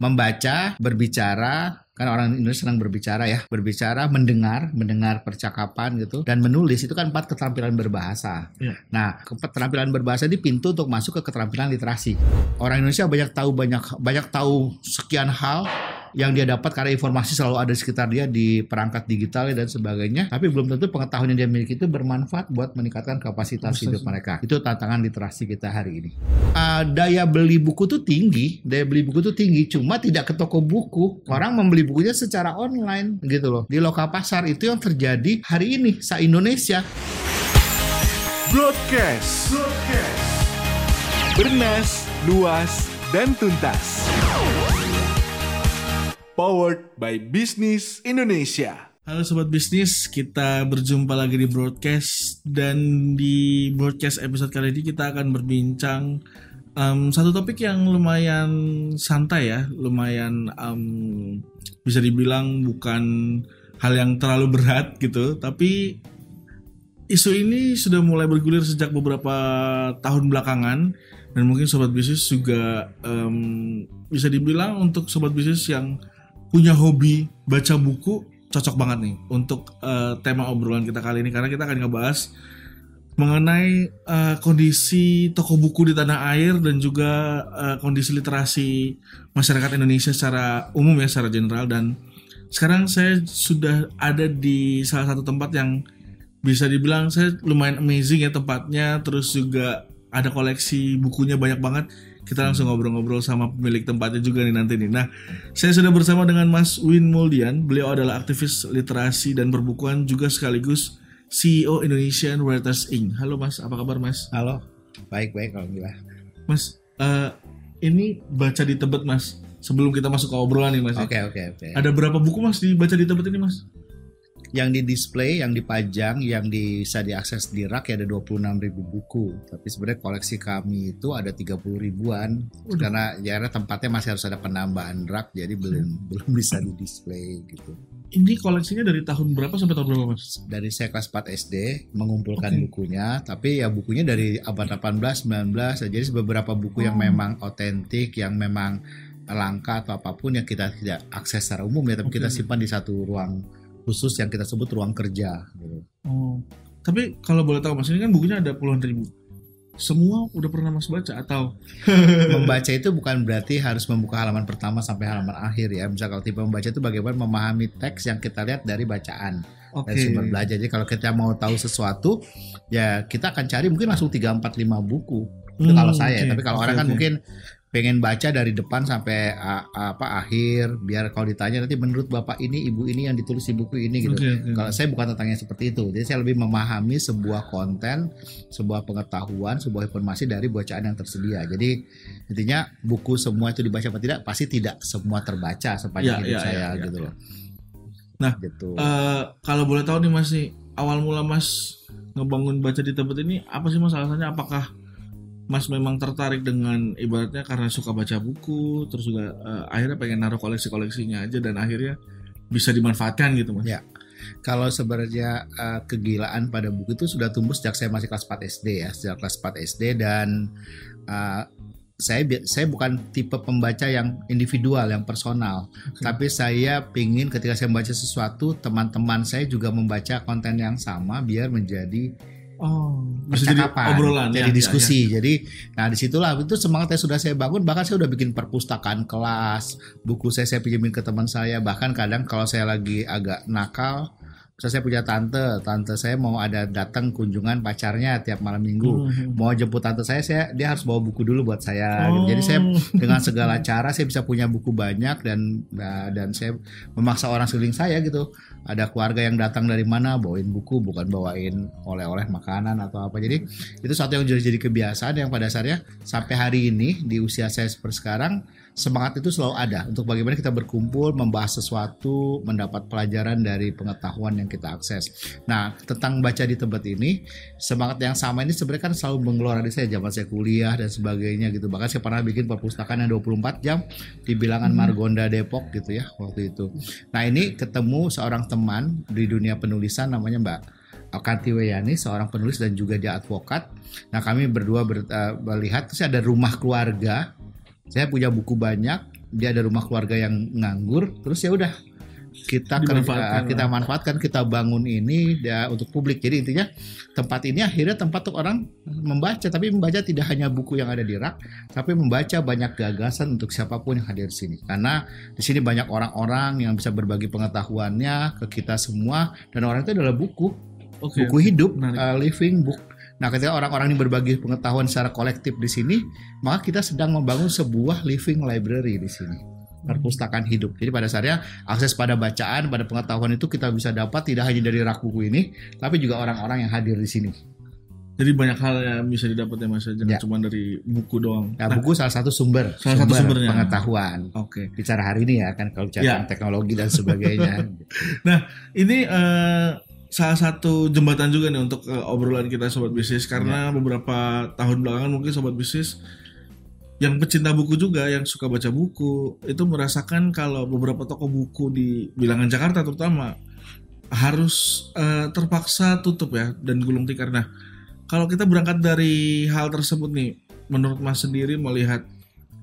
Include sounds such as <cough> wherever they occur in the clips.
membaca, berbicara, kan orang Indonesia senang berbicara ya, berbicara, mendengar, mendengar percakapan gitu, dan menulis itu kan empat keterampilan berbahasa. Iya. Nah, keterampilan berbahasa ini pintu untuk masuk ke keterampilan literasi. Orang Indonesia banyak tahu banyak banyak tahu sekian hal yang dia dapat karena informasi selalu ada di sekitar dia di perangkat digital dan sebagainya. Tapi belum tentu pengetahuan yang dia miliki itu bermanfaat buat meningkatkan kapasitas Betul. hidup mereka. Itu tantangan literasi kita hari ini. Uh, daya beli buku tuh tinggi. Daya beli buku tuh tinggi cuma tidak ke toko buku. Orang membeli bukunya secara online gitu loh. Di lokal pasar itu yang terjadi hari ini sa Indonesia Broadcast. Bernas, luas, dan tuntas. Powered by Bisnis Indonesia. Halo sobat bisnis, kita berjumpa lagi di broadcast dan di broadcast episode kali ini kita akan berbincang em, satu topik yang lumayan santai ya, lumayan em, bisa dibilang bukan hal yang terlalu berat gitu, tapi isu ini sudah mulai bergulir sejak beberapa tahun belakangan dan mungkin sobat bisnis juga em, bisa dibilang untuk sobat bisnis yang punya hobi baca buku cocok banget nih untuk eh, tema obrolan kita kali ini. Karena kita akan ngebahas mengenai eh, kondisi toko buku di tanah air dan juga eh, kondisi literasi masyarakat Indonesia secara umum ya secara general. Dan sekarang saya sudah ada di salah satu tempat yang bisa dibilang saya lumayan amazing ya tempatnya. Terus juga ada koleksi bukunya banyak banget kita langsung ngobrol-ngobrol sama pemilik tempatnya juga nih nanti nih. Nah, saya sudah bersama dengan Mas Win Muldian. Beliau adalah aktivis literasi dan perbukuan juga sekaligus CEO Indonesian Writers Inc. Halo Mas, apa kabar Mas? halo baik-baik alhamdulillah Mas, eh, ini baca di Tebet Mas. Sebelum kita masuk ke obrolan nih Mas. ya. oke oke oke Ada berapa buku Mas dibaca di Tebet ini Mas? Yang di display, yang dipajang, yang bisa diakses di rak ya ada 26.000 buku. Tapi sebenarnya koleksi kami itu ada 30 ribuan Waduh. karena ya karena tempatnya masih harus ada penambahan rak jadi belum belum bisa di display gitu. Ini koleksinya dari tahun berapa sampai tahun berapa Mas? Dari saya kelas 4 SD mengumpulkan Oke. bukunya, tapi ya bukunya dari abad 18, 19, jadi beberapa buku yang Oh. memang otentik, yang memang langka atau apa pun yang kita tidak akses secara umum ya, tapi Oke. kita simpan di satu ruang khusus yang kita sebut ruang kerja. Gitu. Oh. Tapi kalau boleh tahu Mas, ini kan bukunya ada puluhan ribu. Semua udah pernah Mas baca atau <laughs> membaca itu bukan berarti harus membuka halaman pertama sampai halaman akhir ya. Misal kalau tipe membaca itu bagaimana memahami teks yang kita lihat dari bacaan Oke. dari sumber belajar. Jadi kalau kita mau tahu sesuatu ya kita akan cari mungkin langsung 3 4 5 buku. Itu Hmm, kalau saya, oke. tapi kalau Oke, orang kan mungkin pengen baca dari depan sampai a- apa akhir biar kalau ditanya nanti menurut Bapak ini Ibu ini yang ditulis di buku ini gitu. Oke, oke. Kalau saya bukan tentangnya seperti itu. Jadi saya lebih memahami sebuah konten, sebuah pengetahuan, sebuah informasi dari bacaan yang tersedia. Jadi intinya buku semua itu dibaca apa tidak pasti tidak semua terbaca sepanjang hidup ya, saya ya, ya, gitu ya. loh. Nah, gitu. Eh, kalau boleh tahu nih Mas nih, awal mula Mas ngebangun baca di Tebet ini apa sih Mas alasannya? Apakah Mas memang tertarik dengan ibaratnya karena suka baca buku, terus juga eh, akhirnya pengen naruh koleksi-koleksinya aja dan akhirnya bisa dimanfaatkan gitu Mas? Ya. Kalau sebenarnya eh, kegilaan pada buku itu sudah tumbuh sejak saya masih kelas 4 SD ya, sejak kelas 4 SD dan eh, saya saya bukan tipe pembaca yang individual, yang personal, Oke. tapi saya pingin ketika saya membaca sesuatu, teman-teman saya juga membaca konten yang sama biar menjadi Oh, bisa jadi obrolan ya, jadi ya, diskusi. Jadi, nah di situlah itu semangat yang sudah saya bangun. Bahkan saya udah bikin perpustakaan kelas, buku saya saya pinjemin ke teman saya. Bahkan kadang kalau saya lagi agak nakal, saya punya tante, tante saya mau ada datang kunjungan pacarnya tiap malam minggu. Hmm. Mau jemput tante saya, saya dia harus bawa buku dulu buat saya. Oh. Jadi saya <laughs> dengan segala cara saya bisa punya buku banyak dan nah, dan saya memaksa orang sekeliling saya gitu ada keluarga yang datang dari mana bawain buku bukan bawain oleh-oleh makanan atau apa jadi itu satu yang jadi jadi kebiasaan yang pada dasarnya sampai hari ini di usia saya seperti sekarang semangat itu selalu ada untuk bagaimana kita berkumpul membahas sesuatu mendapat pelajaran dari pengetahuan yang kita akses. Nah tentang baca di tempat ini semangat yang sama ini sebenarnya kan selalu mengeluarkan di saya. Zaman saya kuliah dan sebagainya gitu. Bahkan saya pernah bikin perpustakaan yang 24 jam di bilangan Margonda Depok gitu ya waktu itu. Nah ini ketemu seorang teman di dunia penulisan namanya Mbak Kanti Weyani seorang penulis dan juga dia advokat. Nah kami berdua ber- eh, melihat terus ada rumah keluarga saya punya buku banyak dia ada rumah keluarga yang nganggur, terus ya udah kita kerja, kita lah. manfaatkan, kita bangun ini ya, untuk publik. Jadi intinya tempat ini akhirnya tempat untuk orang membaca, tapi membaca tidak hanya buku yang ada di rak, tapi membaca banyak gagasan untuk siapa pun yang hadir di sini. Karena di sini banyak orang-orang yang bisa berbagi pengetahuannya ke kita semua dan orang itu adalah buku Oke. buku hidup, menarik. uh, living book. Nah, ketika orang-orang ini berbagi pengetahuan secara kolektif di sini, maka kita sedang membangun sebuah living library di sini. Perpustakaan hidup. Jadi pada saatnya akses pada bacaan, pada pengetahuan itu kita bisa dapat tidak hanya dari rak buku ini, tapi juga orang-orang yang hadir di sini. Jadi banyak hal yang bisa didapat ya Mas, jangan Ya. cuma dari buku doang. Nah, buku salah satu sumber, Salah satu sumber sumbernya. pengetahuan. Oke. Bicara hari ini ya kan kalau bicara Ya. teknologi dan sebagainya. <laughs> Ini eh, salah satu jembatan juga nih untuk eh, obrolan kita sobat bisnis karena beberapa tahun belakangan mungkin sobat bisnis yang pecinta buku juga yang suka baca buku itu merasakan kalau beberapa toko buku di bilangan Jakarta terutama harus eh, terpaksa tutup ya dan gulung tikar. Nah, kalau kita berangkat dari hal tersebut nih, menurut Mas sendiri melihat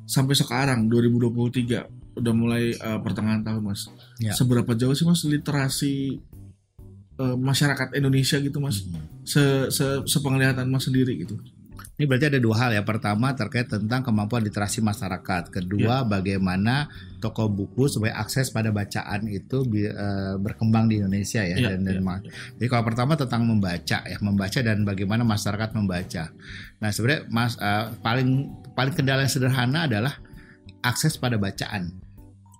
sampai sekarang 2023 udah mulai eh, pertengahan tahun Mas. Ya. Seberapa jauh sih Mas literasi eh, masyarakat Indonesia gitu Mas? Se, se sepenglihatan Mas sendiri gitu. Ini berarti ada dua hal ya. Pertama terkait tentang kemampuan literasi masyarakat. Kedua bagaimana toko buku supaya akses pada bacaan itu bi- eh, berkembang di Indonesia ya. Iya, dan, dan ma- Jadi kalau pertama tentang membaca ya, membaca dan bagaimana masyarakat membaca. Nah sebenarnya mas eh, paling paling kendala yang sederhana adalah akses pada bacaan.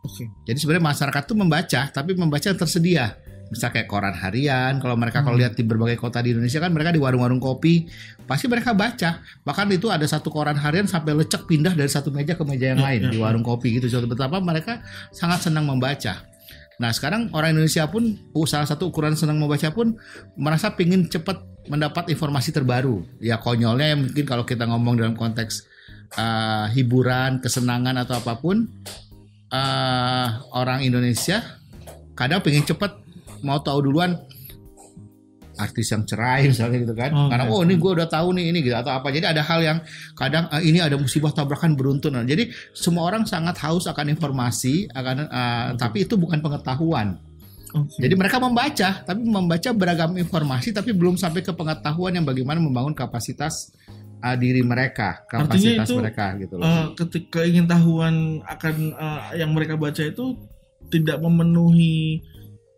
Oke. Jadi sebenarnya masyarakat tuh membaca, tapi membaca yang tersedia. Misal kayak koran harian, kalau mereka kalau Hmm. lihat di berbagai kota di Indonesia kan mereka di warung-warung kopi, pasti mereka baca. Bahkan itu ada satu koran harian sampai lecek pindah dari satu meja ke meja yang Ya, lain ya, di ya. warung kopi gitu. Contoh betapa mereka sangat senang membaca. Nah sekarang orang Indonesia pun uh, salah satu ukuran senang membaca pun merasa pingin cepat mendapat informasi terbaru. Ya konyolnya ya mungkin kalau kita ngomong dalam konteks uh, hiburan, kesenangan atau apa pun, uh, orang Indonesia kadang pengen cepat mau tahu duluan artis yang cerai misalnya gitu kan. Oh, karena oh ini gue udah tahu nih ini gitu atau apa. Jadi ada hal yang kadang eh, ini ada musibah tabrakan beruntun. Nah, jadi semua orang sangat haus akan informasi akan eh, tapi itu bukan pengetahuan. Oke. jadi mereka membaca tapi membaca beragam informasi tapi belum sampai ke pengetahuan yang bagaimana membangun kapasitas eh, diri mereka kapasitas itu, mereka gitu loh. Eh, ketika ingin tahuan akan eh, yang mereka baca itu tidak memenuhi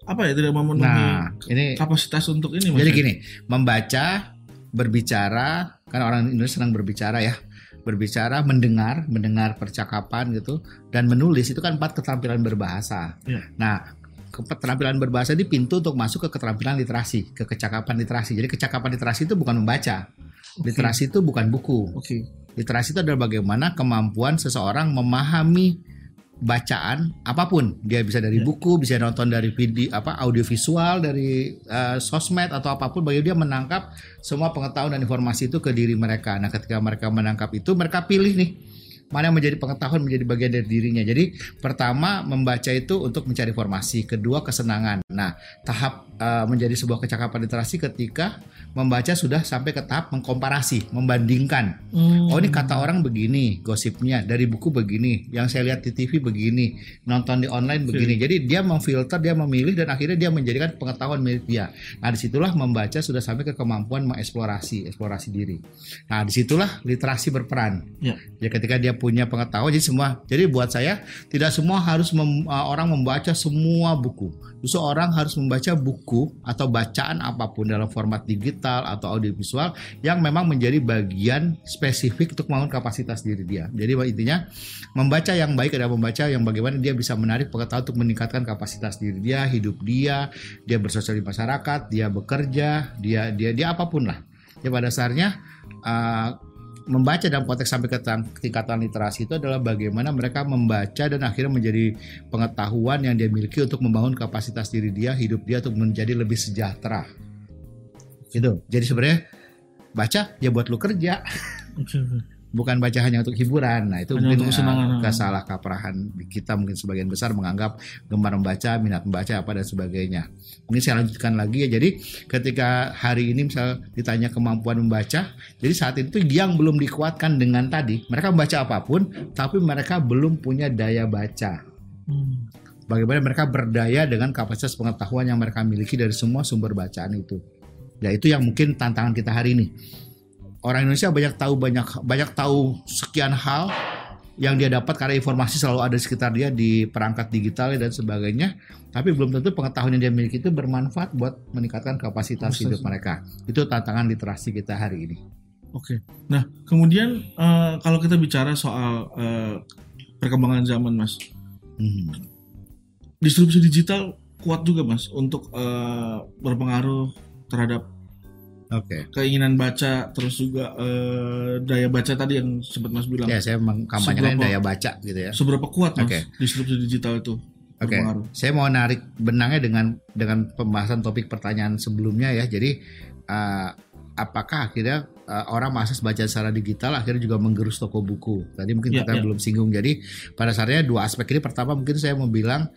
apa ya tidak memenuhi nah ini kapasitas untuk ini Mas. Jadi gini, membaca, berbicara, kan orang Indonesia senang berbicara ya. Berbicara, mendengar, mendengar percakapan gitu, dan menulis itu kan empat keterampilan berbahasa. Iya. Nah, ke- keterampilan berbahasa ini pintu untuk masuk ke keterampilan literasi, ke kecakapan literasi. Jadi kecakapan literasi itu bukan membaca. Literasi itu bukan buku. Oke. Literasi itu adalah bagaimana kemampuan seseorang memahami bacaan apa pun. Dia bisa dari Ya. buku bisa nonton dari video apa audiovisual dari eh, sosmed atau apa pun bagi dia menangkap semua pengetahuan dan informasi itu ke diri mereka. Nah ketika mereka menangkap itu mereka pilih nih mana yang menjadi pengetahuan menjadi bagian dari dirinya. Jadi pertama membaca itu untuk mencari informasi kedua kesenangan. Nah tahap eh, menjadi sebuah kecakapan literasi ketika membaca sudah sampai ke tahap mengkomparasi membandingkan Hmm. Oh ini kata orang begini, gosipnya dari buku begini, yang saya lihat di TV begini, nonton di online begini. Jadi dia memfilter, dia memilih dan akhirnya dia menjadikan pengetahuan milik dia. Nah di situlah membaca sudah sampai ke kemampuan mengeksplorasi, eksplorasi diri. Nah di situlah literasi berperan. Ya. Ya ketika dia punya pengetahuan, jadi semua. Jadi buat saya tidak semua harus mem- uh, orang membaca semua buku. Justru orang harus membaca buku atau bacaan apa pun dalam format digital atau audiovisual yang memang menjadi bagian spesifik untuk membangun kapasitas diri dia. Jadi intinya membaca yang baik adalah membaca yang bagaimana dia bisa menarik pengetahuan untuk meningkatkan kapasitas diri dia, hidup dia, dia bersosial di masyarakat, dia bekerja, dia dia dia apa pun lah. Ya pada dasarnya uh, membaca dalam konteks sampai ke tingkatan literasi itu adalah bagaimana mereka membaca dan akhirnya menjadi pengetahuan yang dia miliki untuk membangun kapasitas diri dia, hidup dia untuk menjadi lebih sejahtera. Gitu. Jadi sebenarnya baca ya buat lu kerja. Bukan baca hanya untuk hiburan. Nah, itu Hanya mungkin uh, kesalah kaprahan kita mungkin sebagian besar menganggap gemar membaca, minat membaca apa dan sebagainya. Mungkin saya lanjutkan lagi ya. Jadi ketika hari ini misal ditanya kemampuan membaca, jadi saat itu yang belum dikuatkan dengan tadi, mereka membaca apa pun, tapi mereka belum punya daya baca. Hmm. Bagaimana mereka berdaya dengan kapasitas pengetahuan yang mereka miliki dari semua sumber bacaan itu. Ya itu yang mungkin tantangan kita hari ini. Orang Indonesia banyak tahu banyak banyak tahu sekian hal yang dia dapat karena informasi selalu ada di sekitar dia di perangkat digital dan sebagainya, tapi belum tentu pengetahuan yang dia miliki itu bermanfaat buat meningkatkan kapasitas Kapasitas. hidup mereka. Itu tantangan literasi kita hari ini. Oke. Nah, kemudian eh, kalau kita bicara soal eh, perkembangan zaman, Mas, Hmm. distribusi digital kuat juga, Mas, untuk eh, berpengaruh terhadap Oke. keinginan baca, terus juga eh, daya baca tadi yang sempat Mas bilang. Ya saya mengkampanyekan daya baca gitu ya. Seberapa kuat, Mas, Oke. distribusi digital itu Oke, berpengaruh? saya mau narik benangnya dengan dengan pembahasan topik pertanyaan sebelumnya ya. Jadi uh, apakah akhirnya uh, orang mengakses baca secara digital akhirnya juga menggerus toko buku? Tadi mungkin Ya, kita ya. belum singgung. Jadi pada dasarnya dua aspek ini. Pertama mungkin saya mau bilang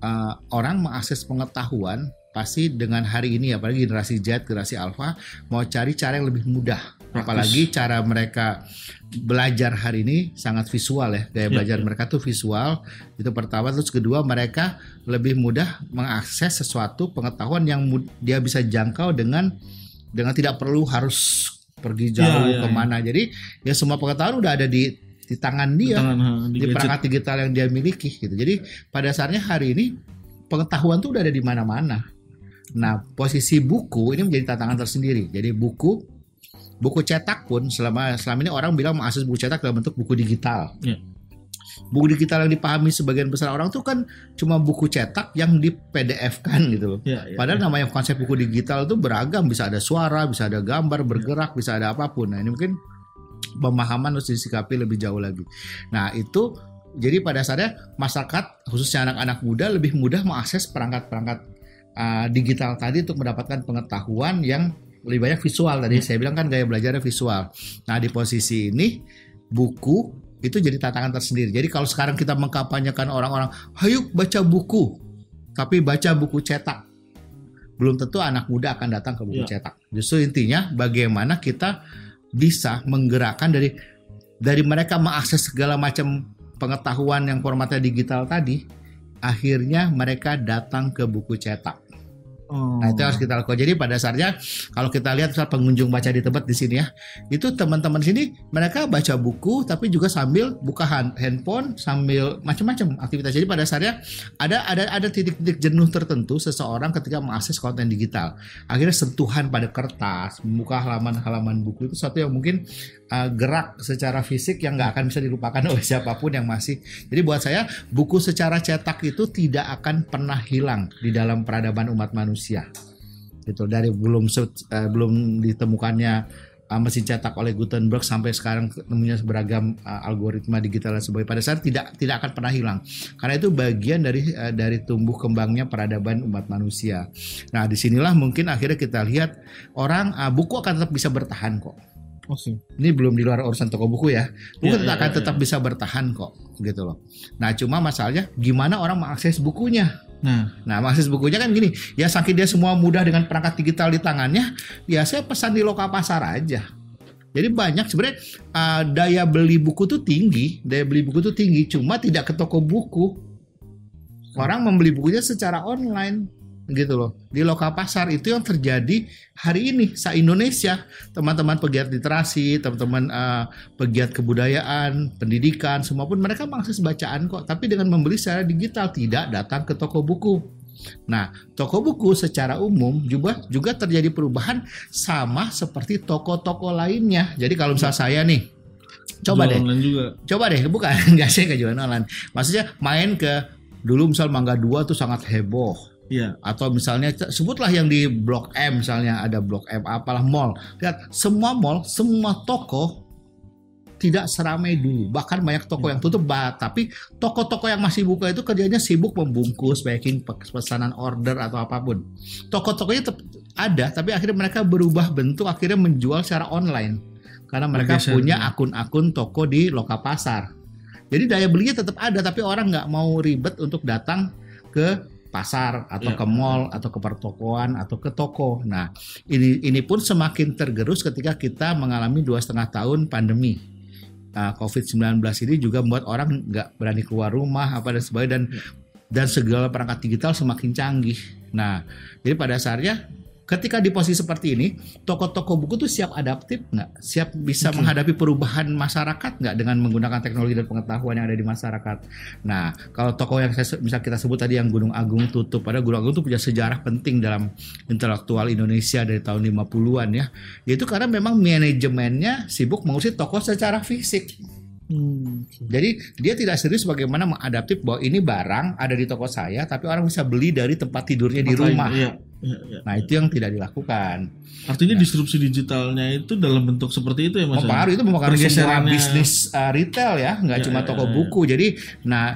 uh, orang mengakses pengetahuan pasti dengan hari ini apalagi generasi Z, generasi Alpha mau cari cara yang lebih mudah. Praktis. Apalagi cara mereka belajar hari ini sangat visual ya. Gaya Ya, belajar ya. mereka tuh visual. Itu pertama terus kedua mereka lebih mudah mengakses sesuatu pengetahuan yang dia bisa jangkau dengan dengan tidak perlu harus pergi Ya, jauh ya, ya. ke mana. Jadi ya semua pengetahuan udah ada di di tangan dia Tangan, ha, di di perangkat digital yang dia miliki gitu. Jadi pada dasarnya hari ini pengetahuan tuh udah ada di mana-mana. Nah, posisi buku ini menjadi tantangan tersendiri. Jadi buku buku cetak pun selama selama ini orang bilang mengakses buku cetak dalam bentuk buku digital. Iya. Buku digital yang dipahami sebagian besar orang tuh kan cuma buku cetak yang di PDF kan gitu loh. Ya, ya, Padahal ya. namanya konsep buku digital itu beragam, bisa ada suara, bisa ada gambar, bergerak, bisa ada apa pun. Nah, ini mungkin pemahaman harus disikapi lebih jauh lagi. Nah, itu jadi pada dasarnya masyarakat khususnya anak-anak muda lebih mudah mengakses perangkat-perangkat uh, digital tadi untuk mendapatkan pengetahuan yang lebih banyak visual tadi. Saya bilang kan gaya belajarnya visual. Nah, di posisi ini buku itu jadi tantangan tersendiri. Jadi kalau sekarang kita mengkampanyekan orang-orang, "Hayu baca buku." Tapi baca buku cetak. Belum tentu anak muda akan datang ke buku Ya. cetak. Justru intinya bagaimana kita bisa menggerakkan dari dari mereka mengakses segala macam pengetahuan yang formatnya digital tadi, akhirnya mereka datang ke buku cetak. Oh. Nah itu harus kita lakukan. Jadi pada dasarnya kalau kita lihat misal pengunjung baca di tempat di sini ya, itu teman-teman sini mereka baca buku tapi juga sambil buka han- handphone sambil macam-macam aktivitas. Jadi pada dasarnya ada ada ada titik-titik jenuh tertentu seseorang ketika mengakses konten digital. Akhirnya sentuhan pada kertas, membuka halaman-halaman buku itu satu yang mungkin uh, gerak secara fisik yang nggak akan bisa dilupakan oleh siapa pun yang masih. Jadi buat saya buku secara cetak itu tidak akan pernah hilang di dalam peradaban umat manusia. Gitu dari belum eh, belum ditemukannya uh, mesin cetak oleh Gutenberg sampai sekarang temunya beragam uh, algoritma digital dan sebagainya pada saat tidak tidak akan pernah hilang karena itu bagian dari uh, dari tumbuh kembangnya peradaban umat manusia. Nah di sinilah mungkin akhirnya kita lihat orang uh, buku akan tetap bisa bertahan kok Oke. ini belum di luar urusan toko buku ya. Buku Iya, iya, akan iya, tetap bisa bertahan kok, gitu loh. Nah, cuma masalahnya gimana orang mengakses bukunya. Nah, Nah, mengakses bukunya kan gini, ya saking dia semua mudah dengan perangkat digital di tangannya, ya saya pesan di lokal pasar aja. Jadi banyak sebenarnya uh, daya beli buku tuh tinggi, daya beli buku tuh tinggi, cuma tidak ke toko buku. Orang membeli bukunya secara online gitu loh. Di lokal pasar itu yang terjadi hari ini sa Indonesia. Teman-teman pegiat literasi, teman-teman uh, pegiat kebudayaan, pendidikan, semua pun mereka mengakses bacaan kok, tapi dengan membeli secara digital, tidak datang ke toko buku. Nah, toko buku secara umum juga juga terjadi perubahan sama seperti toko-toko lainnya. Jadi kalau misalnya saya nih, coba deh, juga. coba deh, bukan <laughs> nggak sih kejualan online. Maksudnya main ke dulu misal Mangga 2 tuh sangat heboh Iya. atau misalnya sebutlah yang di Blok M misalnya ada Blok M apalah mall. Lihat semua mall, semua toko tidak seramai dulu. Bahkan banyak toko yang tutup, bah, tapi toko-toko yang masih buka itu kerjanya sibuk membungkus, packing, pe- pesanan order atau apa pun. Toko-tokonya tetap ada, tapi akhirnya mereka berubah bentuk, akhirnya menjual secara online. karena mereka Bergeser, punya ya. akun-akun toko di loka pasar. Jadi daya belinya tetap ada, tapi orang nggak mau ribet untuk datang ke pasar atau Ya. ke mall atau ke pertokoan atau ke toko. Nah, ini ini pun semakin tergerus ketika kita mengalami dua setengah tahun pandemi. Nah, COVID-19 ini juga membuat orang nggak berani keluar rumah apa dan sebagainya dan dan segala perangkat digital semakin canggih. Nah, jadi pada dasarnya ketika di posisi seperti ini, toko-toko buku tuh siap adaptif nggak? Siap bisa Oke. menghadapi perubahan masyarakat nggak dengan menggunakan teknologi dan pengetahuan yang ada di masyarakat? Nah, kalau toko yang saya bisa kita sebut tadi yang Gunung Agung tutup, padahal Gunung Agung itu punya sejarah penting dalam intelektual Indonesia dari tahun 50-an ya. Yaitu karena memang manajemennya sibuk mengurusi toko secara fisik. Hmm. Jadi dia tidak serius bagaimana mengadaptif bahwa ini barang ada di toko saya, tapi orang bisa beli dari tempat tidurnya di Tempat lain, rumah. Iya, iya, iya. Nah itu yang tidak dilakukan. Artinya disrupsi digitalnya itu dalam bentuk seperti itu ya Mas? Mempengaruhi itu mempengaruhi semua bisnis uh, retail ya, nggak Ya, cuma ya, toko ya. buku. Jadi, nah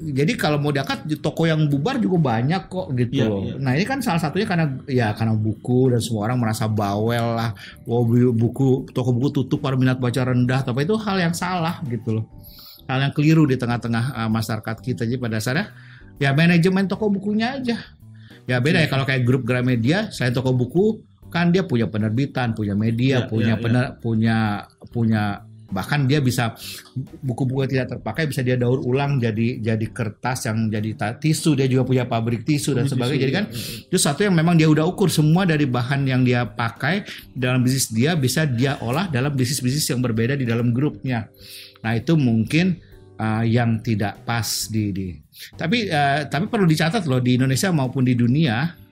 jadi kalau mau dekat di toko yang bubar juga banyak kok gitu. Ya, loh. ya. Nah ini kan salah satunya karena ya karena buku dan semua orang merasa bawel lah. Bu- buku toko buku tutup para minat baca rendah, tapi itu hal yang salah gitu loh. Hal yang keliru di tengah-tengah uh, masyarakat kita. Jadi pada dasarnya ya manajemen toko bukunya aja. Ya beda ya kalau kayak grup Gramedia, selain toko buku kan dia punya penerbitan, punya media, Ya, punya ya, ya. pener- punya punya bahkan dia bisa buku-buku yang tidak terpakai bisa dia daur ulang jadi jadi kertas yang jadi tisu. Dia juga punya pabrik tisu dan sebagainya. Jadi kan itu satu yang memang dia udah ukur semua dari bahan yang dia pakai dalam bisnis dia bisa dia olah dalam bisnis-bisnis yang berbeda di dalam grupnya. Nah itu mungkin uh, yang tidak pas di, di. Tapi uh, tapi perlu dicatat loh di Indonesia maupun di dunia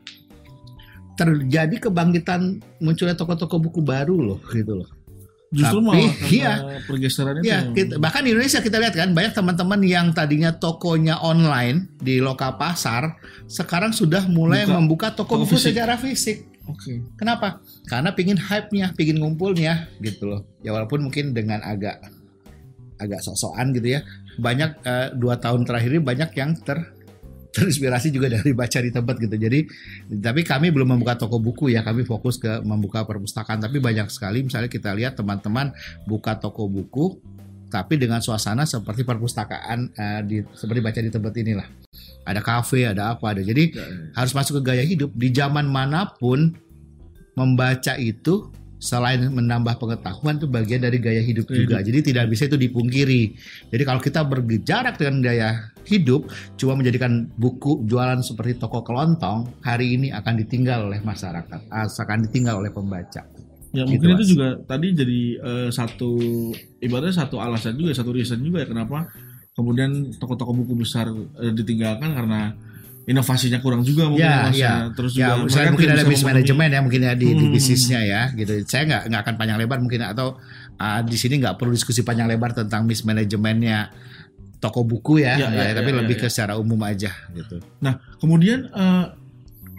terjadi kebangkitan munculnya toko-toko buku baru loh gitu loh Justru Tapi, malah iya. pergeseran itu. Ya, yang- kita- bahkan di Indonesia kita lihat kan banyak teman-teman yang tadinya tokonya online di lokal pasar sekarang sudah mulai Buka membuka toko toko buku fisik. secara fisik. Oke. Kenapa? Karena pingin hype-nya, pingin ngumpulnya gitu loh. Ya walaupun mungkin dengan agak agak sok-sokan gitu ya. Banyak eh, dua tahun terakhir ini banyak yang ter terinspirasi juga dari baca di tempat gitu. Jadi tapi kami belum membuka toko buku ya. Kami fokus ke membuka perpustakaan. Tapi banyak sekali misalnya kita lihat teman-teman buka toko buku tapi dengan suasana seperti perpustakaan eh, di seperti baca di tempat inilah. Ada kafe, ada apa, ada. Jadi Ya, ya. harus masuk ke gaya hidup di zaman mana pun membaca itu selain menambah pengetahuan itu bagian dari gaya hidup juga. Jadi tidak bisa itu dipungkiri. Jadi kalau kita berjarak dengan gaya hidup cuma menjadikan buku jualan seperti toko kelontong hari ini akan ditinggal oleh masyarakat, akan ditinggal oleh pembaca. Ya Gitu, mungkin itu Mas. juga tadi jadi eh, satu ibaratnya satu alasan juga satu reason juga ya kenapa kemudian toko-toko buku besar eh, ditinggalkan karena inovasinya kurang juga mungkin Ya, Mas, ya. Terus Ya, juga mereka mungkin ada manajemen ya mungkin ya di, di Hmm. bisnisnya ya gitu. Saya nggak nggak akan panjang lebar mungkin atau ah, di sini nggak perlu diskusi panjang lebar tentang mismanajemennya toko buku ya, Ya, ya, ya, tapi ya, lebih ya, ke secara umum aja gitu. Nah, kemudian eh,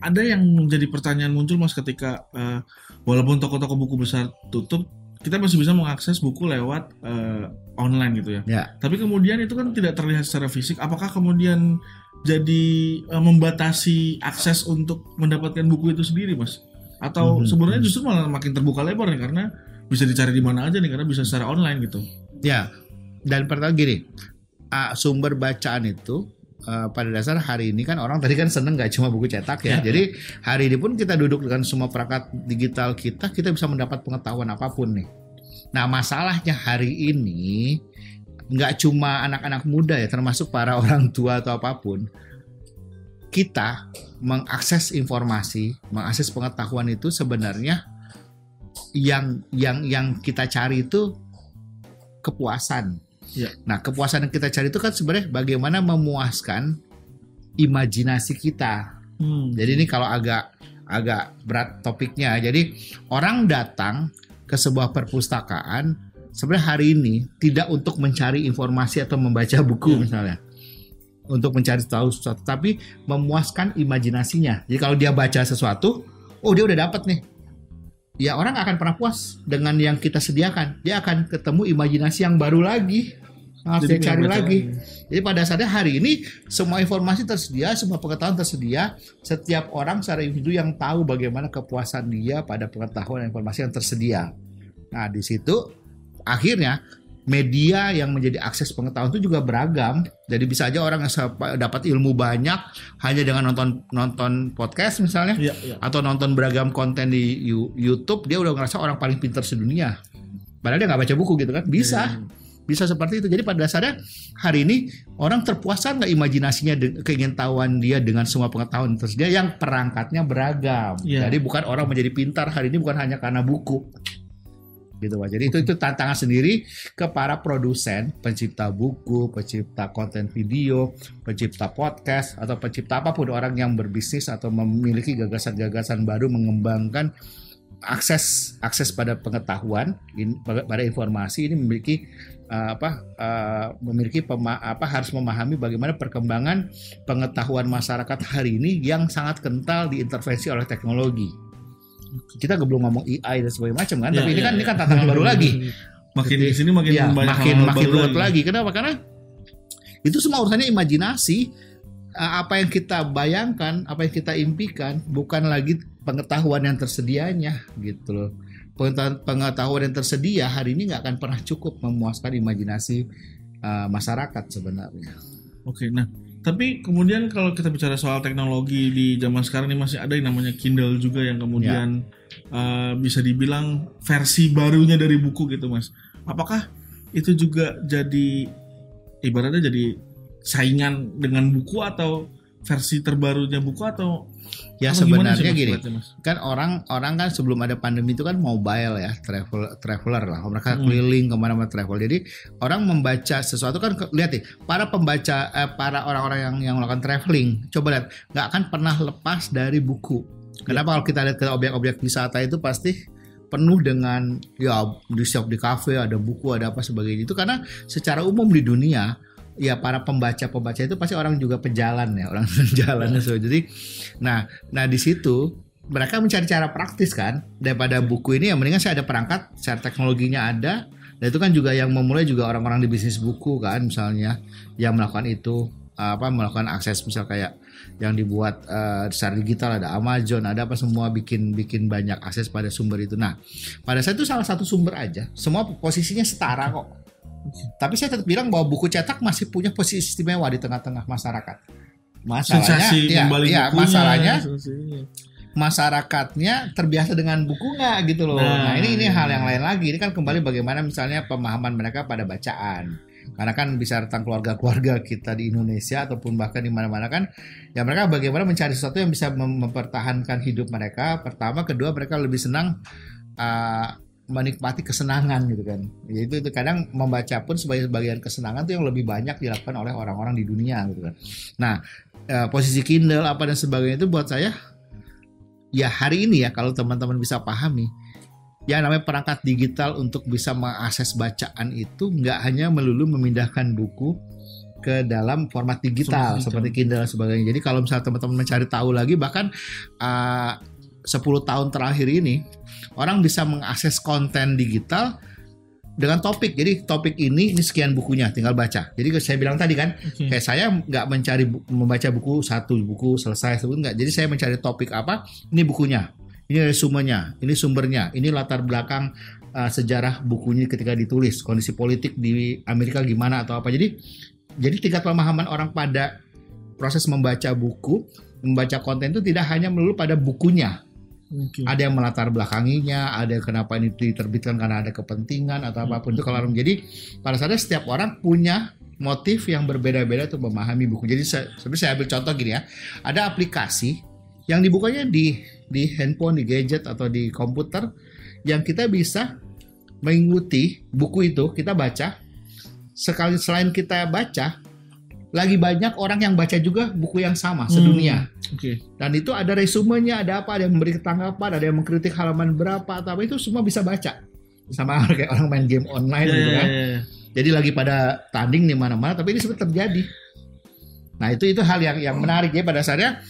ada yang menjadi pertanyaan muncul mas ketika eh, walaupun toko-toko buku besar tutup, kita masih bisa mengakses buku lewat eh, online gitu ya. Ya. Tapi kemudian itu kan tidak terlihat secara fisik. Apakah kemudian jadi eh, membatasi akses untuk mendapatkan buku itu sendiri, mas? Atau Mhm. sebenarnya justru malah makin terbuka lebar nih karena bisa dicari di mana aja nih karena bisa secara online gitu. Ya, dan pertama gini, ah, sumber bacaan itu eh, pada dasar hari ini kan orang tadi kan seneng nggak cuma buku cetak ya. Ya. Jadi hari ini pun kita duduk dengan semua perangkat digital kita, kita bisa mendapat pengetahuan apa pun nih. Nah masalahnya hari ini nggak cuma anak-anak muda ya, termasuk para <laughs> orang tua atau apa pun, kita mengakses informasi, mengakses pengetahuan itu sebenarnya yang yang yang kita cari itu kepuasan. Ya. Nah, kepuasan yang kita cari itu kan sebenarnya bagaimana memuaskan imajinasi kita. Hmm. Jadi ini kalau agak agak berat topiknya. Jadi orang datang ke sebuah perpustakaan sebenarnya hari ini tidak untuk mencari informasi atau membaca buku Ya. misalnya. Untuk mencari tahu sesuatu, tapi memuaskan imajinasinya. Jadi kalau dia baca sesuatu, oh dia udah dapat nih. Ya orang akan pernah puas dengan yang kita sediakan. Dia akan ketemu imajinasi yang baru lagi. Harus dia Jadi cari nggak baca lagi. Jadi pada dasarnya hari ini semua informasi tersedia, semua pengetahuan tersedia. Setiap orang secara individu yang tahu bagaimana kepuasan dia pada pengetahuan dan informasi yang tersedia. Nah di situ akhirnya media yang menjadi akses pengetahuan itu juga beragam. Jadi bisa aja orang yang dapat ilmu banyak hanya dengan nonton nonton podcast misalnya Iya, iya. atau nonton beragam konten di YouTube dia udah ngerasa orang paling pintar sedunia. Padahal dia nggak baca buku gitu kan? Bisa, bisa seperti itu. Jadi pada dasarnya hari ini orang terpuaskan nggak imajinasinya, keingintahuan dia dengan semua pengetahuan tersedia yang perangkatnya beragam. Iya. Jadi bukan orang menjadi pintar hari ini bukan hanya karena buku. Gitu Pak. Jadi itu itu tantangan sendiri ke para produsen, pencipta buku, pencipta konten video, pencipta podcast atau pencipta apa pun orang yang berbisnis atau memiliki gagasan-gagasan baru mengembangkan akses akses pada pengetahuan in- pada informasi ini memiliki uh, apa uh, memiliki pema- apa harus memahami bagaimana perkembangan pengetahuan masyarakat hari ini yang sangat kental diintervensi oleh teknologi. Kita belum ngomong AI dan sebagainya macam kan, Ya, tapi ini ya, kan ya. ini kan tantangan baru lagi. <laughs> Makin di sini makin Iya, banyak makin makin ruwet lagi. Kenapa? Karena itu semua urusannya imajinasi. Uh, Apa yang kita bayangkan, apa yang kita impikan, bukan lagi pengetahuan yang tersedianya, gitu loh. Pengetahuan, pengetahuan yang tersedia hari ini nggak akan pernah cukup memuaskan imajinasi uh, masyarakat sebenarnya. Oke, nah tapi kemudian kalau kita bicara soal teknologi di zaman sekarang ini masih ada yang namanya Kindle juga yang kemudian eh, bisa dibilang versi barunya dari buku gitu mas. Apakah itu juga jadi ibaratnya jadi saingan dengan buku atau versi terbarunya buku atau Ya sih, sebenarnya Mas, gini, Mas? kan orang orang kan sebelum ada pandemi itu kan mobile ya travel traveler lah. Mereka Hmm. keliling ke mana-mana travel. Jadi orang membaca sesuatu kan lihat nih para pembaca eh, para orang-orang yang yang melakukan traveling coba lihat nggak akan pernah lepas dari buku. Kenapa? Kalau kita lihat ke objek-objek wisata itu pasti penuh dengan ya di shop di kafe ada buku ada apa sebagainya itu. Karena secara umum di dunia ya para pembaca-pembaca itu pasti orang juga pejalan ya orang <laughs> jalan so. Jadi nah nah di situ mereka mencari cara praktis kan daripada buku ini yang mendingan saya ada perangkat secara teknologinya ada. Dan itu kan juga yang memulai juga orang-orang di bisnis buku kan misalnya yang melakukan itu apa melakukan akses misal kayak yang dibuat eh, secara digital ada Amazon ada apa semua bikin bikin banyak akses pada sumber itu. Nah pada saat itu salah satu sumber aja semua posisinya setara kok tapi saya tetap bilang bahwa buku cetak masih punya posisi istimewa di tengah-tengah masyarakat masalahnya sensasi ya, ya, bukunya, masalahnya sensasinya. masyarakatnya terbiasa dengan buku nggak gitu loh. Nah, Nah, ini ini hal yang lain lagi. Ini kan kembali bagaimana misalnya pemahaman mereka pada bacaan. Karena kan bisa tentang keluarga-keluarga kita di Indonesia ataupun bahkan di mana-mana kan ya mereka bagaimana mencari sesuatu yang bisa mem- mempertahankan hidup mereka. Pertama, kedua mereka lebih senang uh, menikmati kesenangan gitu kan. Itu itu kadang membaca pun sebagai bagian kesenangan itu yang lebih banyak dilakukan oleh orang-orang di dunia gitu kan. Nah, eh, posisi Kindle apa dan sebagainya itu buat saya ya hari ini ya kalau teman-teman bisa pahami ya namanya perangkat digital untuk bisa mengakses bacaan itu nggak hanya melulu memindahkan buku ke dalam format digital digital. seperti Kindle dan sebagainya. Jadi kalau misalnya teman-teman mencari tahu lagi bahkan uh, 10 tahun terakhir ini orang bisa mengakses konten digital dengan topik. Jadi topik ini ini sekian bukunya, tinggal baca. Jadi saya bilang tadi kan Oke. kayak saya nggak mencari membaca buku satu buku selesai sebut nggak jadi saya mencari topik apa ini bukunya ini resumenya ini sumbernya ini latar belakang uh, sejarah bukunya ketika ditulis kondisi politik di Amerika gimana atau apa jadi jadi tingkat pemahaman orang pada proses membaca buku membaca konten itu tidak hanya melulu pada bukunya Oke. ada yang melatar belakanginya, ada yang kenapa ini diterbitkan karena ada kepentingan atau apa pun itu kalau jadi pada saatnya setiap orang punya motif yang berbeda-beda untuk memahami buku. Jadi saya, sebenarnya saya ambil contoh gini ya, ada aplikasi yang dibukanya di di handphone, di gadget atau di komputer yang kita bisa mengikuti buku itu kita baca. Sekali selain kita baca, lagi banyak orang yang baca juga buku yang sama sedunia Oke. dan itu ada resumenya ada apa ada yang memberi tanggapan ada yang mengkritik halaman berapa atau apa itu semua bisa baca. Sama <laughs> kayak orang main game online Ya, gitu ya, kan. ya, ya. jadi lagi pada tanding di mana-mana tapi ini sebenarnya terjadi. Nah itu itu hal yang yang menarik ya. Pada dasarnya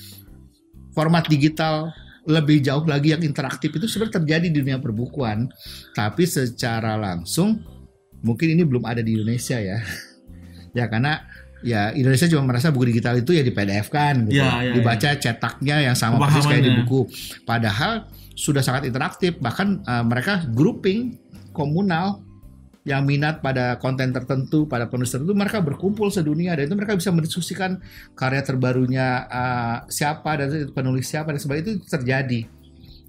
format digital lebih jauh lagi yang interaktif itu sebenarnya terjadi di dunia perbukuan. Tapi secara langsung mungkin ini belum ada di Indonesia ya. <laughs> Ya karena ya Indonesia cuma merasa buku digital itu ya di PDF kan gitu. Ya, ya, dibaca cetaknya yang sama persis kayak di buku. Padahal sudah sangat interaktif. Bahkan eh, mereka grouping komunal yang minat pada konten tertentu, pada penulis tertentu, mereka berkumpul sedunia. Dan itu mereka bisa mendiskusikan karya terbarunya uh, siapa dan penulis siapa dan sebagainya. Itu terjadi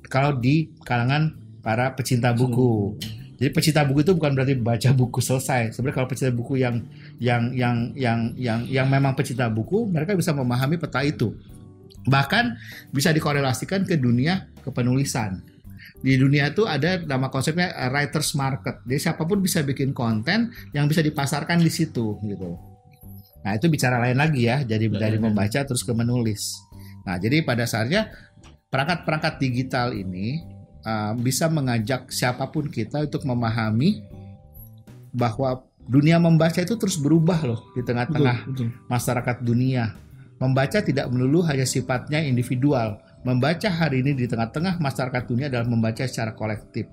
kalau di kalangan para pecinta buku. Jadi pecinta buku itu bukan berarti baca buku selesai. Sebenarnya kalau pecinta buku yang yang yang yang yang yang memang pecinta buku, mereka bisa memahami peta itu. Bahkan bisa dikorelasikan ke dunia kepenulisan di dunia itu ada nama konsepnya uh, writers market. Jadi siapa pun bisa bikin konten yang bisa dipasarkan di situ gitu. Nah, itu bicara lain lagi ya. Jadi Ya, dari ya, ya. membaca terus ke menulis. Nah, jadi pada saatnya perangkat-perangkat digital ini uh, bisa mengajak siapa pun kita untuk memahami bahwa dunia membaca itu terus berubah loh di tengah-tengah masyarakat dunia. Membaca tidak melulu hanya sifatnya individual. Membaca hari ini di tengah-tengah masyarakat dunia adalah membaca secara kolektif.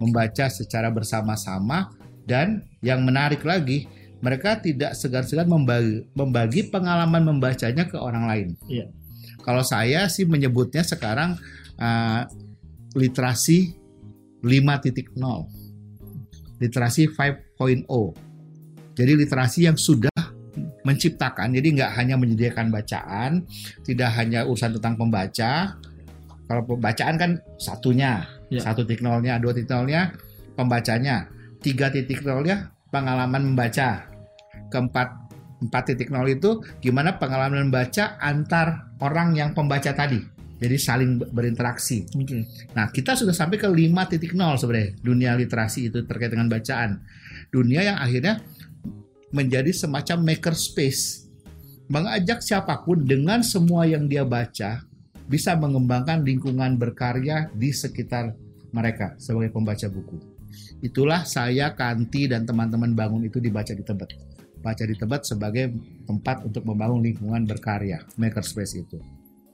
Membaca secara bersama-sama dan yang menarik lagi, mereka tidak segan-segan membagi, membagi pengalaman membacanya ke orang lain. Iya. Kalau saya sih menyebutnya sekarang uh, literasi 5.0. Literasi 5.0. Jadi literasi yang sudah menciptakan, jadi nggak hanya menyediakan bacaan, tidak hanya urusan tentang pembaca. Kalau pembacaan kan satunya, Ya. satu titik nolnya, dua titik nolnya pembacanya, tiga titik nolnya pengalaman membaca, keempat empat titik nol itu gimana pengalaman membaca antar orang yang pembaca tadi. Jadi saling berinteraksi. Oke. Nah, kita sudah sampai ke 5.0 sebenarnya dunia literasi itu terkait dengan bacaan. Dunia yang akhirnya menjadi semacam maker space. Mengajak siapa pun dengan semua yang dia baca bisa mengembangkan lingkungan berkarya di sekitar mereka sebagai pembaca buku. Itulah saya, Kanti, dan teman-teman bangun itu dibaca di Tebet. Baca di Tebet sebagai tempat untuk membangun lingkungan berkarya, maker space itu.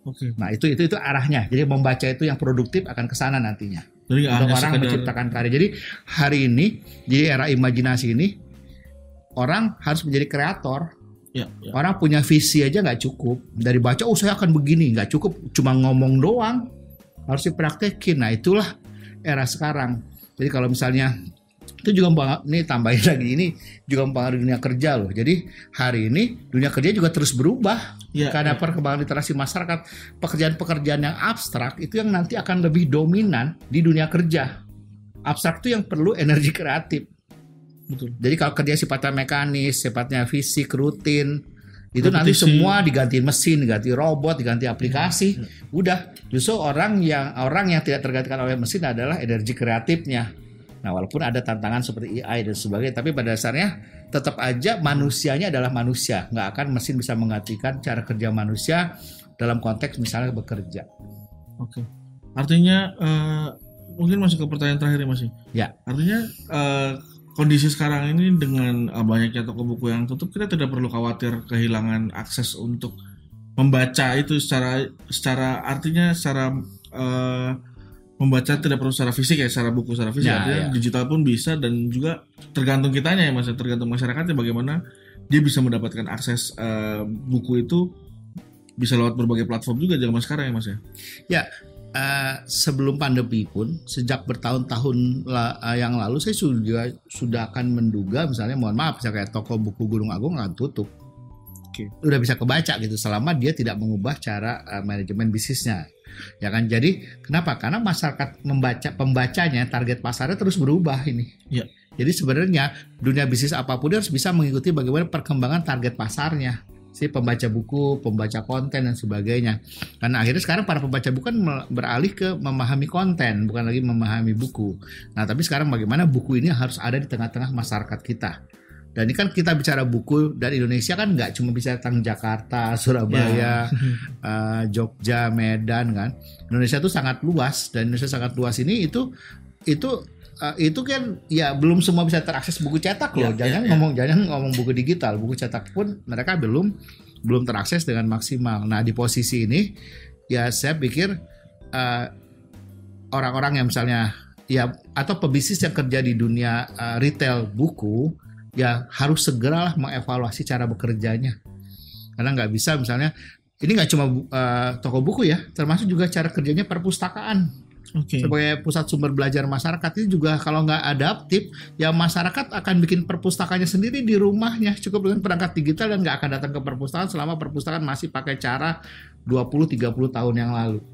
Oke. Nah, itu itu itu arahnya. Jadi membaca itu yang produktif akan ke sana nantinya Jadi untuk orang sekedar menciptakan karya. Jadi hari ini di era imajinasi ini orang harus menjadi kreator. ya, ya. Orang punya visi aja nggak cukup. Dari baca, oh saya akan begini, nggak cukup. Cuma ngomong doang, harus dipraktekin. Nah itulah era sekarang. Jadi kalau misalnya itu juga ini tambahin lagi ini juga mempengaruhi dunia kerja loh. Jadi hari ini dunia kerja juga terus berubah Ya, karena ya. perkembangan literasi masyarakat pekerjaan-pekerjaan yang abstrak itu yang nanti akan lebih dominan di dunia kerja abstrak itu yang perlu energi kreatif betul. jadi kalau kerja sifatnya mekanis sifatnya fisik rutin itu nanti Repetisi. semua diganti mesin diganti robot diganti aplikasi udah justru orang yang orang yang tidak tergantikan oleh mesin adalah energi kreatifnya nah walaupun ada tantangan seperti AI dan sebagainya tapi pada dasarnya tetap aja manusianya adalah manusia nggak akan mesin bisa menggantikan cara kerja manusia dalam konteks misalnya bekerja Oke. Artinya eh, mungkin masuk ke pertanyaan terakhir ya Mas. Ya. Artinya eh, kondisi sekarang ini dengan eh, banyaknya toko buku yang tutup kita tidak perlu khawatir kehilangan akses untuk membaca itu secara secara artinya secara eh, membaca tidak perlu secara fisik ya secara buku secara fisik Ya, artinya ya. digital pun bisa dan juga tergantung kitanya ya Mas tergantung masyarakatnya bagaimana dia bisa mendapatkan akses eh, buku itu bisa lewat berbagai platform juga zaman sekarang ya Mas ya. Eh, sebelum pandemi pun sejak bertahun-tahun la- eh, yang lalu saya sudah sudah akan menduga misalnya mohon maaf misalnya kayak toko buku Gunung Agung akan tutup. Oke. Udah bisa kebaca gitu selama dia tidak mengubah cara eh, manajemen bisnisnya. Ya kan jadi kenapa? Karena masyarakat membaca pembacanya target pasarnya terus berubah ini. Iya. Jadi sebenarnya dunia bisnis apa pun harus bisa mengikuti bagaimana perkembangan target pasarnya si pembaca buku, pembaca konten dan sebagainya. Karena akhirnya sekarang para pembaca buku kan me- beralih ke memahami konten, bukan lagi memahami buku. Nah, tapi sekarang bagaimana buku ini harus ada di tengah-tengah masyarakat kita. Dan ini kan kita bicara buku dan Indonesia kan nggak cuma bisa tentang Jakarta, Surabaya, <laughs> eh, Jogja, Medan kan. Indonesia itu sangat luas dan Indonesia sangat luas ini itu itu eh, itu kan ya belum semua bisa terakses buku cetak loh. Ya, jangan ya, ya. ngomong jangan ngomong buku digital, buku cetak pun mereka belum belum terakses dengan maksimal. Nah di posisi ini ya saya pikir eh, orang-orang yang misalnya ya atau pebisnis yang kerja di dunia eh, retail buku ya harus segeralah mengevaluasi cara bekerjanya. Karena nggak bisa misalnya ini nggak cuma eh, toko buku ya termasuk juga cara kerjanya perpustakaan. Oke. sebagai pusat sumber belajar masyarakat itu juga kalau nggak adaptif ya masyarakat akan bikin perpustakanya sendiri di rumahnya. Cukup dengan perangkat digital dan nggak akan datang ke perpustakaan selama perpustakaan masih pakai cara 20-30 tahun yang lalu.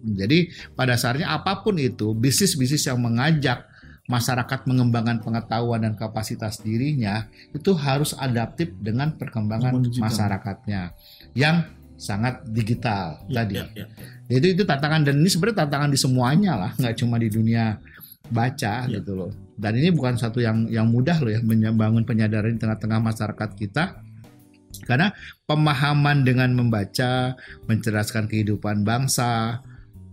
Jadi pada dasarnya apa pun itu bisnis-bisnis yang mengajak masyarakat mengembangkan pengetahuan dan kapasitas dirinya itu harus adaptif dengan perkembangan masyarakatnya yang sangat digital Ya, tadi ya, ya, ya. itu itu tantangan dan ini sebenarnya tantangan di semuanya lah nggak cuma di dunia baca Ya. gitu loh dan ini bukan satu yang yang mudah loh ya membangun penyadaran di tengah-tengah masyarakat kita karena pemahaman dengan membaca mencerdaskan kehidupan bangsa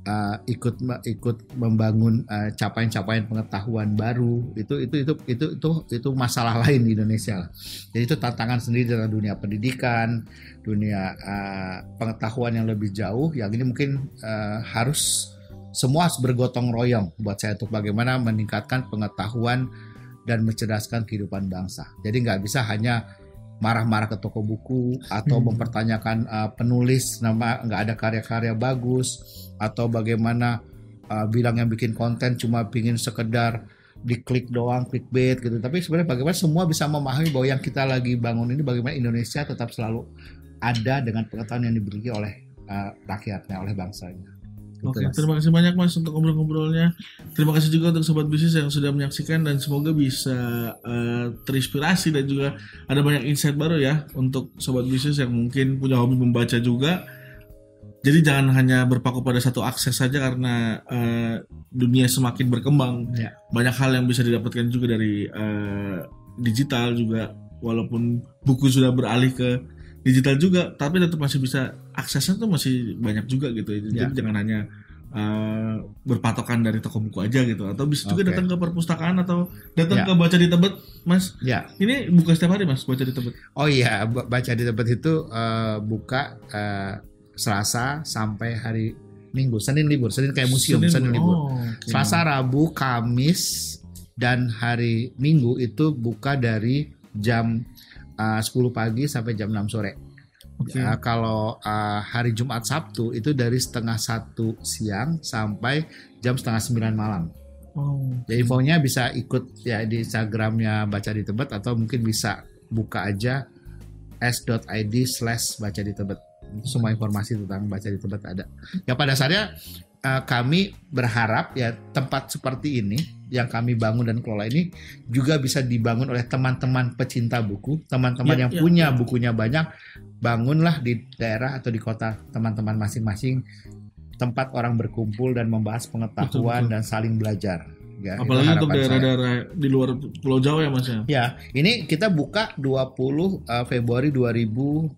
uh, ikut ikut membangun uh, capaian-capaian pengetahuan baru itu itu itu itu itu itu masalah <laughs> lain di Indonesia lah. jadi itu tantangan sendiri dalam dunia pendidikan dunia uh, pengetahuan yang lebih jauh yang ini mungkin uh, harus semua harus bergotong royong buat saya untuk bagaimana meningkatkan pengetahuan dan mencerdaskan kehidupan bangsa. Jadi nggak bisa hanya marah-marah ke toko buku atau Hmm. mempertanyakan uh, penulis nama nggak ada karya-karya bagus atau bagaimana uh, bilang yang bikin konten cuma pingin sekedar diklik doang clickbait gitu tapi sebenarnya bagaimana semua bisa memahami bahwa yang kita lagi bangun ini bagaimana Indonesia tetap selalu ada dengan pengetahuan yang dimiliki oleh uh, rakyatnya oleh bangsanya Oke, Mas. terima kasih banyak Mas untuk ngobrol-ngobrolnya. Terima kasih juga untuk sobat bisnis yang sudah menyaksikan dan semoga bisa eh, terinspirasi dan juga ada banyak insight baru ya untuk sobat bisnis yang mungkin punya hobi membaca juga. Jadi jangan hanya berpaku pada satu akses saja karena eh, dunia semakin berkembang. Ya. Banyak hal yang bisa didapatkan juga dari eh, digital juga walaupun buku sudah beralih ke digital juga tapi tetap masih bisa aksesnya tuh masih banyak juga gitu jadi Ya. jangan hanya uh, berpatokan dari toko buku aja gitu atau bisa juga Oke. datang ke perpustakaan atau datang Ya. ke baca di tebet mas ya ini buka setiap hari mas baca di tebet Oh iya, baca di tempat itu eh, buka eh, Selasa sampai hari Minggu, Senin libur, Senin kayak museum, Senin, libur. oh, oke. Selasa, Rabu, Kamis, dan hari Minggu itu buka dari jam eh, 10 pagi sampai jam 6 sore. Oke. Ya, kalau eh, hari Jumat Sabtu itu dari setengah satu siang sampai jam setengah sembilan malam. oh. Ya, infonya bisa ikut ya di Instagramnya baca di Tebet atau mungkin bisa buka aja s.id slash baca di Tebet. Semua informasi tentang baca di Tebet ada. Ya pada dasarnya eh, kami berharap ya tempat seperti ini yang kami bangun dan kelola ini juga bisa dibangun oleh teman-teman pecinta buku, teman-teman Ya, yang ya, punya ya. bukunya banyak, bangunlah di daerah atau di kota teman-teman masing-masing tempat orang berkumpul dan membahas pengetahuan Betul, betul. dan saling belajar. Ya, apalagi untuk daerah-daerah di luar Pulau Jawa ya mas ya Ya, ini kita buka 20 uh, Februari 2022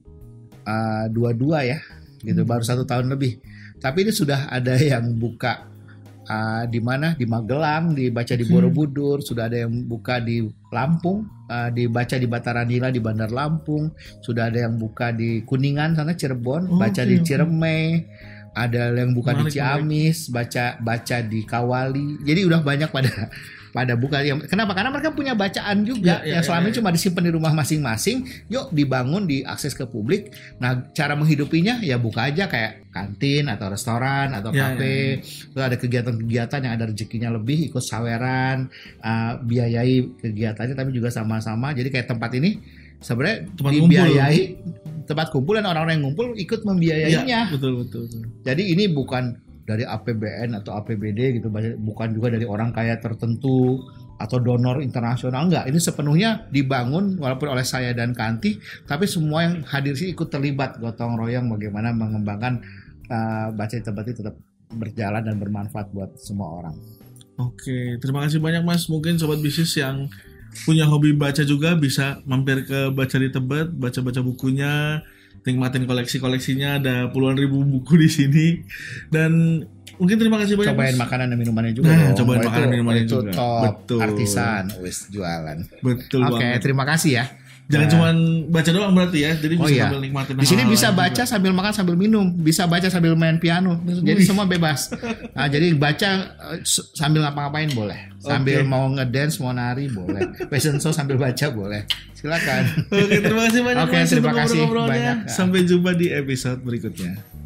ya, gitu Hmm. baru satu tahun lebih. Tapi ini sudah ada yang buka uh, di mana di Magelang, dibaca di Hmm. Borobudur, sudah ada yang buka di Lampung, uh, dibaca di Bataranila di Bandar Lampung, sudah ada yang buka di Kuningan sana Cirebon, Oh, baca oke, di oke. Ciremai, ada yang buka Menarik, di Ciamis, baca baca di Kawali. Jadi udah banyak pada pada buka yang kenapa? Karena mereka punya bacaan juga Ya, ya, yang selama ya, ini ya. cuma disimpan di rumah masing-masing. Yuk dibangun, diakses ke publik. Nah, cara menghidupinya ya buka aja kayak kantin atau restoran atau Ya, kafe. Terus ada kegiatan-kegiatan yang ada rezekinya lebih, ikut saweran, uh, biayai kegiatannya tapi juga sama-sama. Jadi kayak tempat ini sebenarnya Tempat dibiayai tempat kumpul dan orang-orang yang ngumpul ikut membiayainya. Iya, betul betul, betul. Jadi ini bukan dari APBN atau APBD gitu, bukan juga dari orang kaya tertentu atau donor internasional enggak. Ini sepenuhnya dibangun walaupun oleh saya dan Kanti, tapi semua yang hadir sih ikut terlibat gotong royong bagaimana mengembangkan uh, baca tempat itu tetap berjalan dan bermanfaat buat semua orang. Oke, terima kasih banyak Mas. Mungkin sobat bisnis yang punya hobi baca juga bisa mampir ke Baca di Tebet, baca-baca bukunya, nikmatin koleksi-koleksinya. Ada puluhan ribu buku di sini. Dan mungkin terima kasih banyak. Cobain Mas. makanan dan minumannya juga Nah, dong. cobain makanan itu- minumannya itu juga. top Betul. artisan wis jualan. Betul Oke, banget. terima kasih ya. Jangan Nah. cuman baca doang berarti ya. Jadi Oh bisa iya. sambil nikmatin Di sini bisa baca juga. sambil makan sambil minum, bisa baca sambil main piano. Jadi Wih. semua bebas. Nah, jadi baca eh, sambil ngapa-ngapain boleh. Sambil Oke. mau ngedance, mau nari boleh. Fashion show sambil baca boleh. Silakan. Oke, terima kasih banyak Oke, terima kasih banyak. Sampai jumpa di episode berikutnya.